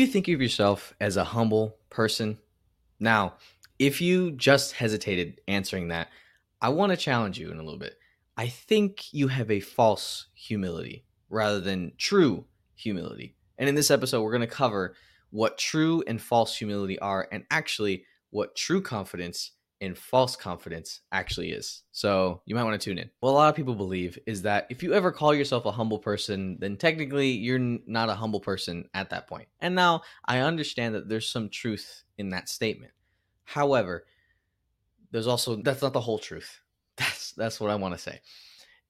you think of yourself as a humble person? Now, if you just hesitated answering that, I want to challenge you in a little bit. I think you have a false humility rather than true humility. And in this episode, we're going to cover what true and false humility are and actually what true confidence and false confidence actually is. So you might want to tune in. What a lot of people believe is that if you ever call yourself a humble person, then technically you're not a humble person at that point. And now I understand that there's some truth in that statement. However, there's also that's not the whole truth. That's that's what I want to say.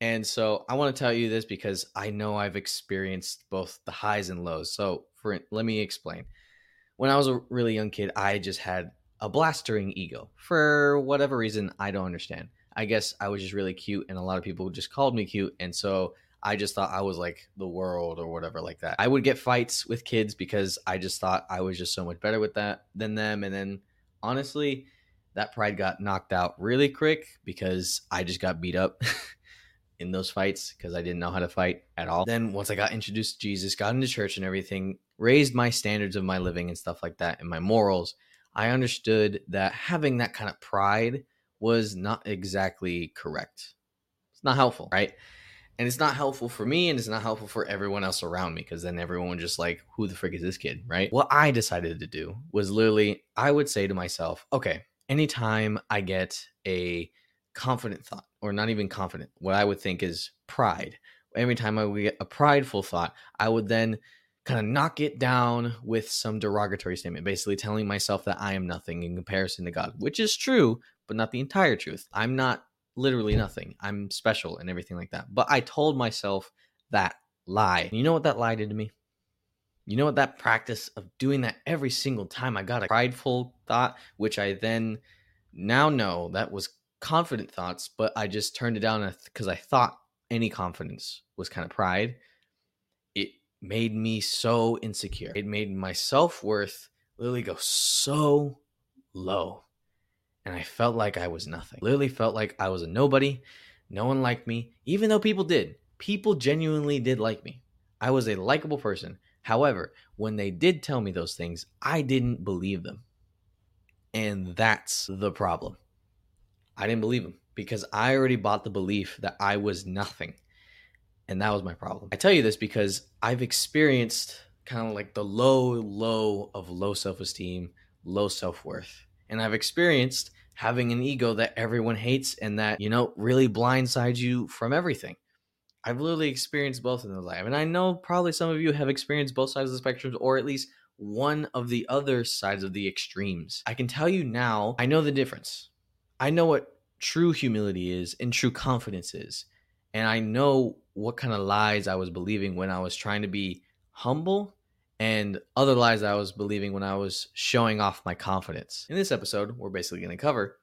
And so I want to tell you this because I know I've experienced both the highs and lows. So for let me explain. When I was a really young kid, I just had a blastering ego for whatever reason I don't understand. I guess I was just really cute, and a lot of people just called me cute, and so I just thought I was like the world or whatever like that. I would get fights with kids because I just thought I was just so much better with that than them, and then honestly, that pride got knocked out really quick because I just got beat up. in those fights because I didn't know how to fight at all. Then once I got introduced to Jesus, got into church and everything, raised my standards of my living and stuff like that and my morals, I understood that having that kind of pride was not exactly correct. It's not helpful, right? And it's not helpful for me and it's not helpful for everyone else around me because then everyone just like, who the frick is this kid, right? What I decided to do was literally, I would say to myself, okay, anytime I get a confident thought, or not even confident, what I would think is pride. Every time I would get a prideful thought, I would then kind of knock it down with some derogatory statement, basically telling myself that I am nothing in comparison to God, which is true, but not the entire truth. I'm not literally nothing. I'm special and everything like that. But I told myself that lie. You know what that lie did to me? You know what that practice of doing that every single time I got a prideful thought, which I then now know that was confident thoughts, but I just turned it down because I thought any confidence was kind of pride made me so insecure. It made my self worth literally go so low. And I felt like I was nothing. Literally felt like I was a nobody. No one liked me, even though people did. People genuinely did like me. I was a likable person. However, when they did tell me those things, I didn't believe them. And that's the problem. I didn't believe them because I already bought the belief that I was nothing. And that was my problem. I tell you this because I've experienced kind of like the low, low of low self esteem, low self worth. And I've experienced having an ego that everyone hates and that, you know, really blindsides you from everything. I've literally experienced both in the life. And I know probably some of you have experienced both sides of the spectrum or at least one of the other sides of the extremes. I can tell you now, I know the difference. I know what true humility is and true confidence is. And I know what kind of lies I was believing when I was trying to be humble and other lies I was believing when I was showing off my confidence. In this episode, we're basically going to cover,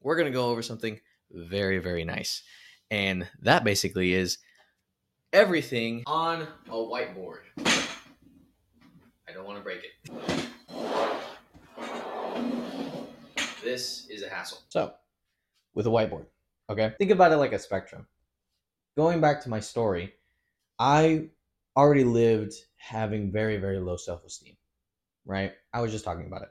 we're going to go over something very, very nice. And that basically is everything on a whiteboard. I don't want to break it. This is a hassle. So, with a whiteboard, okay? Think about it like a spectrum going back to my story, I already lived having very, very low self esteem, right? I was just talking about it.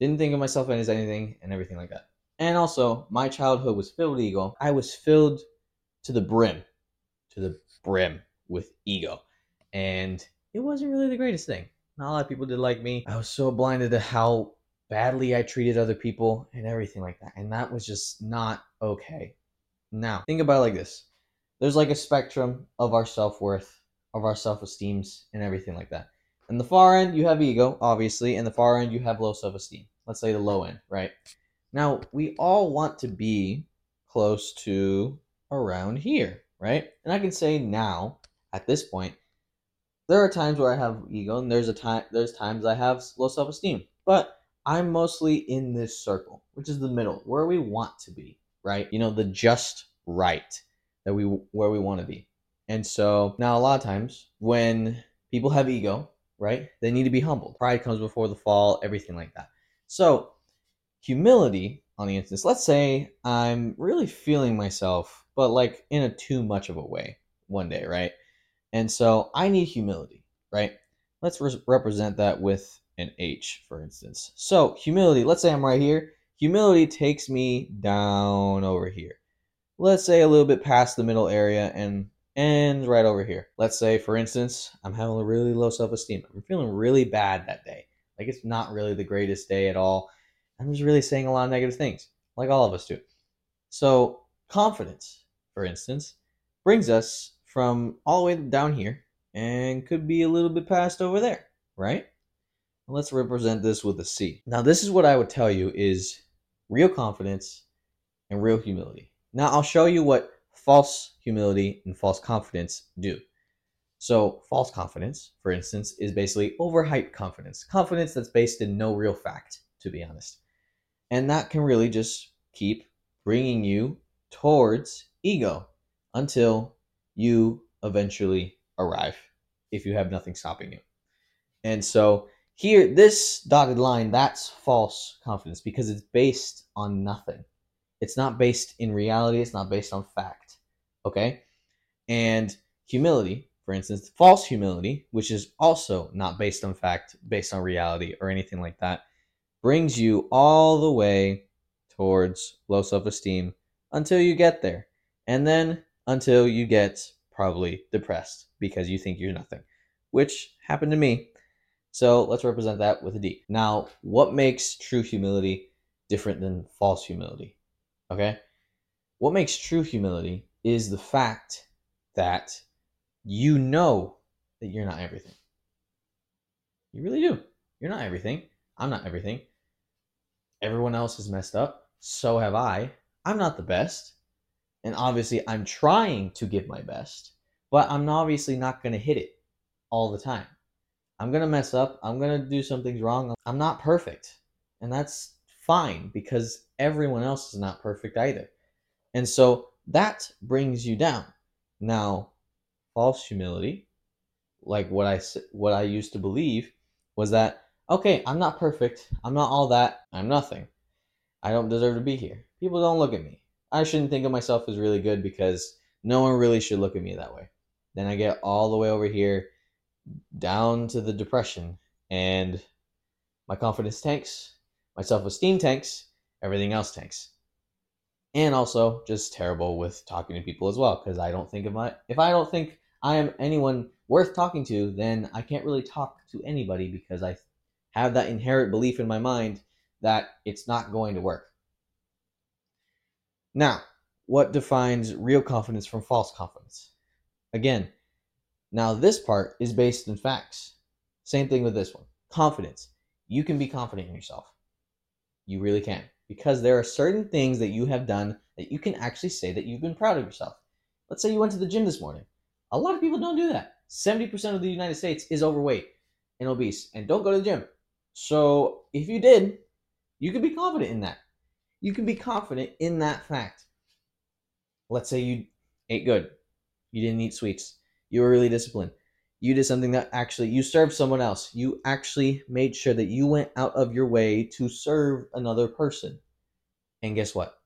Didn't think of myself as anything and everything like that. And also, my childhood was filled with ego. I was filled to the brim, to the brim with ego. And it wasn't really the greatest thing. Not a lot of people did like me. I was so blinded to how badly I treated other people and everything like that. And that was just not okay. Now, think about it like this there's like a spectrum of our self worth, of our self esteems, and everything like that. In the far end, you have ego, obviously. In the far end, you have low self esteem. Let's say the low end, right? Now, we all want to be close to around here, right? And I can say now, at this point, there are times where I have ego, and there's a time there's times I have low self esteem. But I'm mostly in this circle, which is the middle, where we want to be, right? You know, the just right that we where we want to be. And so now a lot of times when people have ego, right? They need to be humbled. Pride comes before the fall, everything like that. So humility on the instance, let's say I'm really feeling myself, but like in a too much of a way one day, right? And so I need humility, right? let's re- represent that with an H, for instance. So humility, let's say I'm right here. Humility takes me down over here. Let's say a little bit past the middle area and and right over here. Let's say, for instance, I'm having a really low self esteem. I'm feeling really bad that day. Like it's not really the greatest day at all. I'm just really saying a lot of negative things, like all of us do. So, confidence, for instance, brings us from all the way down here and could be a little bit past over there, right? Let's represent this with a C. Now, this is what I would tell you is real confidence and real humility. Now, I'll show you what false humility and false confidence do. So, false confidence, for instance, is basically overhyped confidence. Confidence that's based in no real fact, to be honest. And that can really just keep bringing you towards ego until you eventually arrive if you have nothing stopping you. And so, here, this dotted line, that's false confidence because it's based on nothing. It's not based in reality, it's not based on fact. Okay? And humility, for instance, false humility, which is also not based on fact, based on reality, or anything like that, brings you all the way towards low self esteem until you get there. And then until you get probably depressed because you think you're nothing, which happened to me so let's represent that with a D. Now, what makes true humility different than false humility? Okay? What makes true humility is the fact that you know that you're not everything. You really do. You're not everything. I'm not everything. Everyone else is messed up. So have I. I'm not the best. And obviously, I'm trying to give my best, but I'm obviously not going to hit it all the time. I'm going to mess up. I'm going to do some things wrong. I'm not perfect. And that's fine because everyone else is not perfect either. And so that brings you down. Now, false humility, like what I what I used to believe was that okay, I'm not perfect. I'm not all that. I'm nothing. I don't deserve to be here. People don't look at me. I shouldn't think of myself as really good because no one really should look at me that way. Then I get all the way over here down to the depression and my confidence tanks, my self-esteem tanks, everything else tanks. And also just terrible with talking to people as well because I don't think of my if I don't think I am anyone worth talking to, then I can't really talk to anybody because I have that inherent belief in my mind that it's not going to work. Now, what defines real confidence from false confidence? Again, now, this part is based in facts. Same thing with this one confidence. You can be confident in yourself. You really can. Because there are certain things that you have done that you can actually say that you've been proud of yourself. Let's say you went to the gym this morning. A lot of people don't do that. 70% of the United States is overweight and obese and don't go to the gym. So if you did, you can be confident in that. You can be confident in that fact. Let's say you ate good, you didn't eat sweets, you were really disciplined. You did something that actually you served someone else. You actually made sure that you went out of your way to serve another person. And guess what?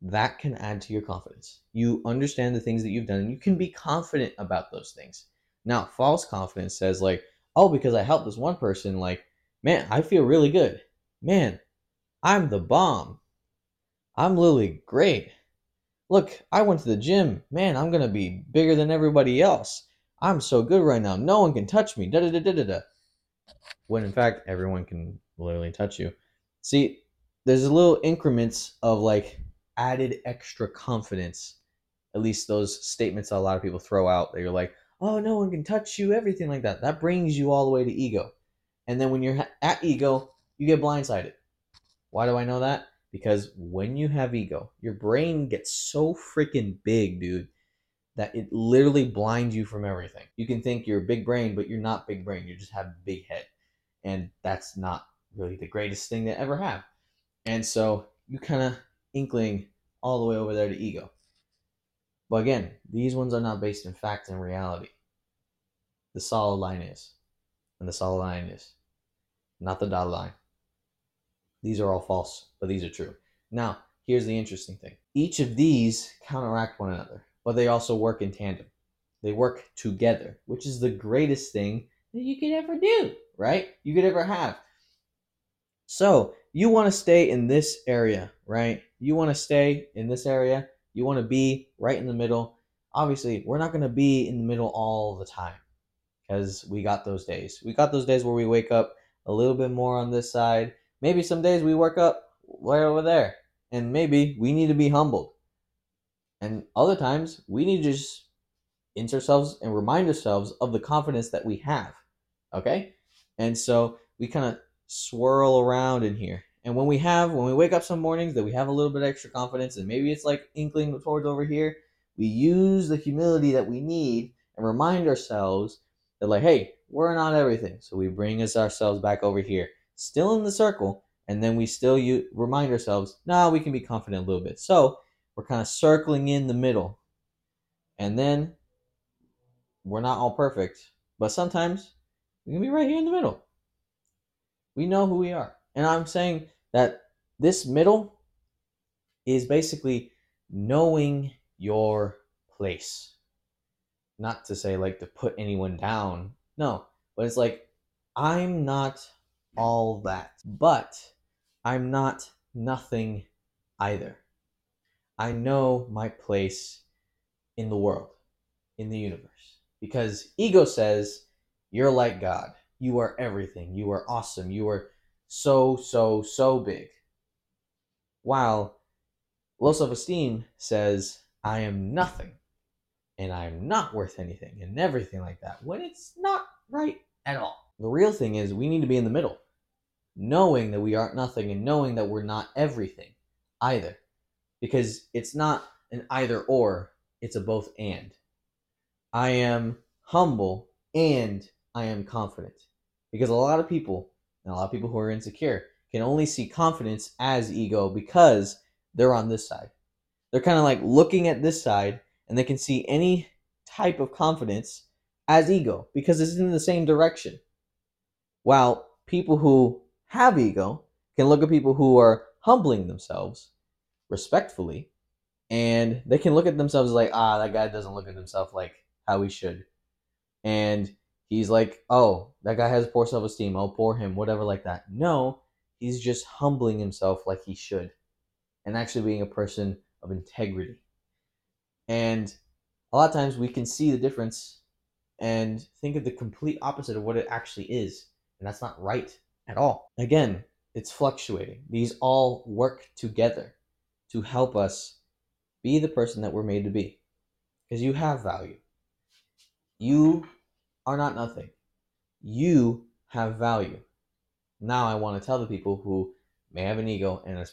That can add to your confidence. You understand the things that you've done and you can be confident about those things. Now, false confidence says like, "Oh, because I helped this one person, like, man, I feel really good. Man, I'm the bomb. I'm literally great. Look, I went to the gym. Man, I'm going to be bigger than everybody else. I'm so good right now. No one can touch me. Da da da da da. When in fact, everyone can literally touch you. See, there's a little increments of like added extra confidence. At least those statements that a lot of people throw out that you're like, oh, no one can touch you, everything like that. That brings you all the way to ego. And then when you're at ego, you get blindsided. Why do I know that? Because when you have ego, your brain gets so freaking big, dude, that it literally blinds you from everything. You can think you're a big brain, but you're not big brain. You just have big head. And that's not really the greatest thing to ever have. And so you kind of inkling all the way over there to ego. But again, these ones are not based in fact and reality. The solid line is. And the solid line is. Not the dotted line. These are all false, but these are true. Now, here's the interesting thing each of these counteract one another, but they also work in tandem. They work together, which is the greatest thing that you could ever do, right? You could ever have. So you want to stay in this area, right? You want to stay in this area. You want to be right in the middle. Obviously, we're not going to be in the middle all the time because we got those days. We got those days where we wake up a little bit more on this side. Maybe some days we work up way over there. And maybe we need to be humbled. And other times we need to just insert ourselves and remind ourselves of the confidence that we have. Okay? And so we kind of swirl around in here. And when we have, when we wake up some mornings that we have a little bit extra confidence, and maybe it's like inkling towards over here, we use the humility that we need and remind ourselves that, like, hey, we're not everything. So we bring us ourselves back over here, still in the circle, and then we still you remind ourselves, nah, we can be confident a little bit. So we're kind of circling in the middle. And then we're not all perfect, but sometimes we can be right here in the middle. We know who we are. And I'm saying that this middle is basically knowing your place. Not to say like to put anyone down. No, but it's like I'm not all that. But I'm not nothing either. I know my place in the world, in the universe. Because ego says, you're like God. You are everything. You are awesome. You are so, so, so big. While low self esteem says, I am nothing and I am not worth anything and everything like that, when it's not right at all. The real thing is, we need to be in the middle knowing that we aren't nothing and knowing that we're not everything either. Because it's not an either or, it's a both and. I am humble and I am confident. Because a lot of people, and a lot of people who are insecure, can only see confidence as ego because they're on this side. They're kind of like looking at this side and they can see any type of confidence as ego because it's in the same direction. While people who have ego can look at people who are humbling themselves respectfully and they can look at themselves like ah that guy doesn't look at himself like how he should and he's like oh that guy has poor self-esteem oh poor him whatever like that no he's just humbling himself like he should and actually being a person of integrity and a lot of times we can see the difference and think of the complete opposite of what it actually is and that's not right at all. Again, it's fluctuating. These all work together to help us be the person that we're made to be. Because you have value. You are not nothing. You have value. Now I want to tell the people who may have an ego, and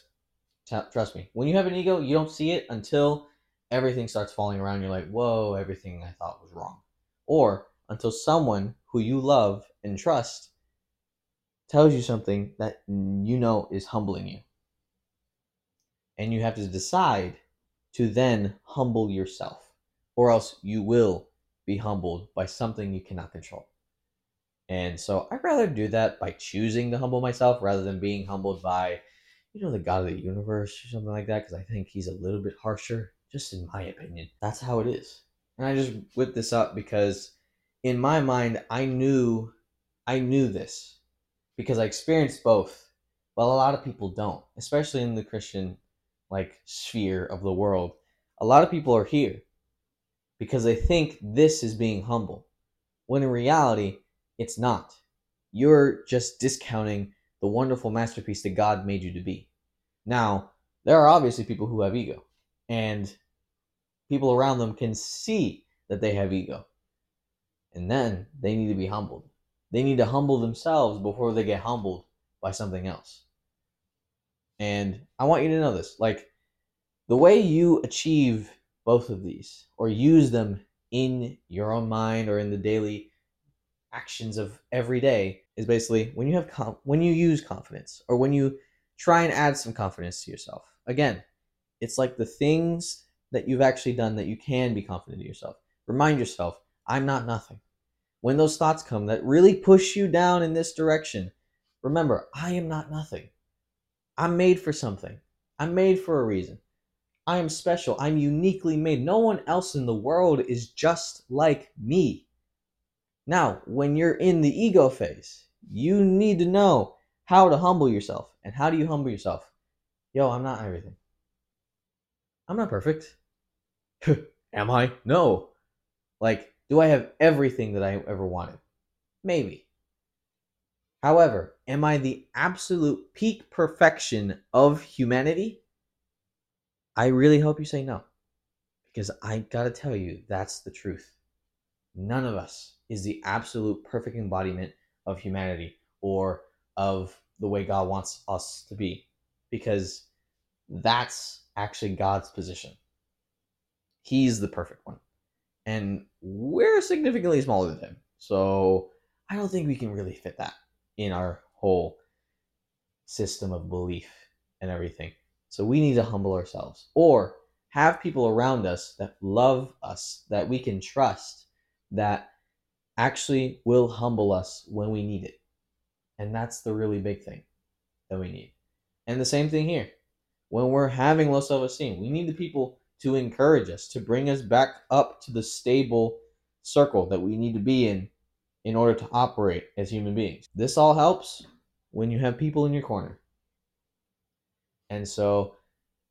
trust me, when you have an ego, you don't see it until everything starts falling around. You're like, whoa, everything I thought was wrong. Or until someone who you love and trust tells you something that you know is humbling you. And you have to decide to then humble yourself, or else you will be humbled by something you cannot control. And so I'd rather do that by choosing to humble myself rather than being humbled by, you know, the God of the universe or something like that, because I think he's a little bit harsher, just in my opinion. That's how it is. And I just whipped this up because in my mind, I knew, I knew this because I experienced both. Well, a lot of people don't, especially in the Christian like sphere of the world. A lot of people are here because they think this is being humble, when in reality, it's not. You're just discounting the wonderful masterpiece that God made you to be. Now, there are obviously people who have ego, and people around them can see that they have ego. And then they need to be humbled. They need to humble themselves before they get humbled by something else. And I want you to know this like the way you achieve both of these or use them in your own mind or in the daily actions of every day is basically when you have com- when you use confidence or when you try and add some confidence to yourself. Again, it's like the things that you've actually done that you can be confident in yourself. Remind yourself, I'm not nothing when those thoughts come that really push you down in this direction, remember, I am not nothing. I'm made for something. I'm made for a reason. I am special. I'm uniquely made. No one else in the world is just like me. Now, when you're in the ego phase, you need to know how to humble yourself. And how do you humble yourself? Yo, I'm not everything. I'm not perfect. Am I? No. Like, do I have everything that I ever wanted? Maybe. However, am I the absolute peak perfection of humanity? I really hope you say no. Because I gotta tell you, that's the truth. None of us is the absolute perfect embodiment of humanity or of the way God wants us to be. Because that's actually God's position. He's the perfect one. And we're significantly smaller than him. So I don't think we can really fit that in our whole system of belief and everything. So we need to humble ourselves or have people around us that love us, that we can trust, that actually will humble us when we need it. And that's the really big thing that we need. And the same thing here. When we're having low self esteem, we need the people to encourage us, to bring us back up to the stable circle that we need to be in in order to operate as human beings. This all helps when you have people in your corner. And so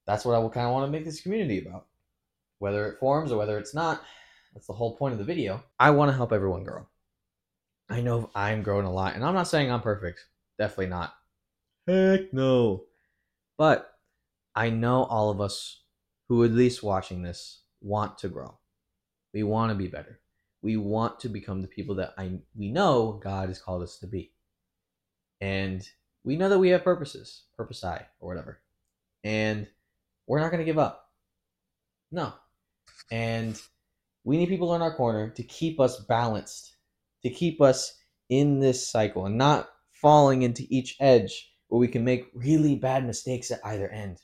that's what I kind of want to make this community about. Whether it forms or whether it's not, that's the whole point of the video. I want to help everyone grow. I know I'm growing a lot, and I'm not saying I'm perfect. Definitely not. Heck no. But I know all of us who, at least watching this, want to grow. We want to be better. We want to become the people that I we know God has called us to be. And we know that we have purposes, purpose I or whatever. And we're not going to give up. No. And we need people in our corner to keep us balanced, to keep us in this cycle and not falling into each edge where we can make really bad mistakes at either end.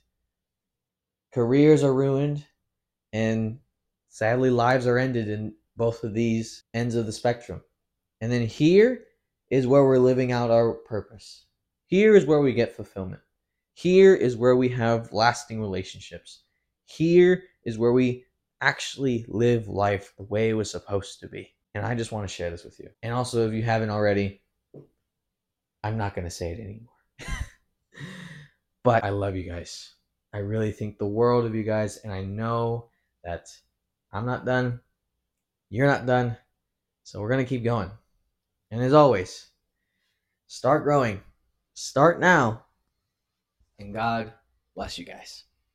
Careers are ruined, and sadly, lives are ended in both of these ends of the spectrum. And then here is where we're living out our purpose. Here is where we get fulfillment. Here is where we have lasting relationships. Here is where we actually live life the way it was supposed to be. And I just want to share this with you. And also, if you haven't already, I'm not going to say it anymore. but I love you guys. I really think the world of you guys. And I know that I'm not done. You're not done. So we're going to keep going. And as always, start growing. Start now. And God bless you guys.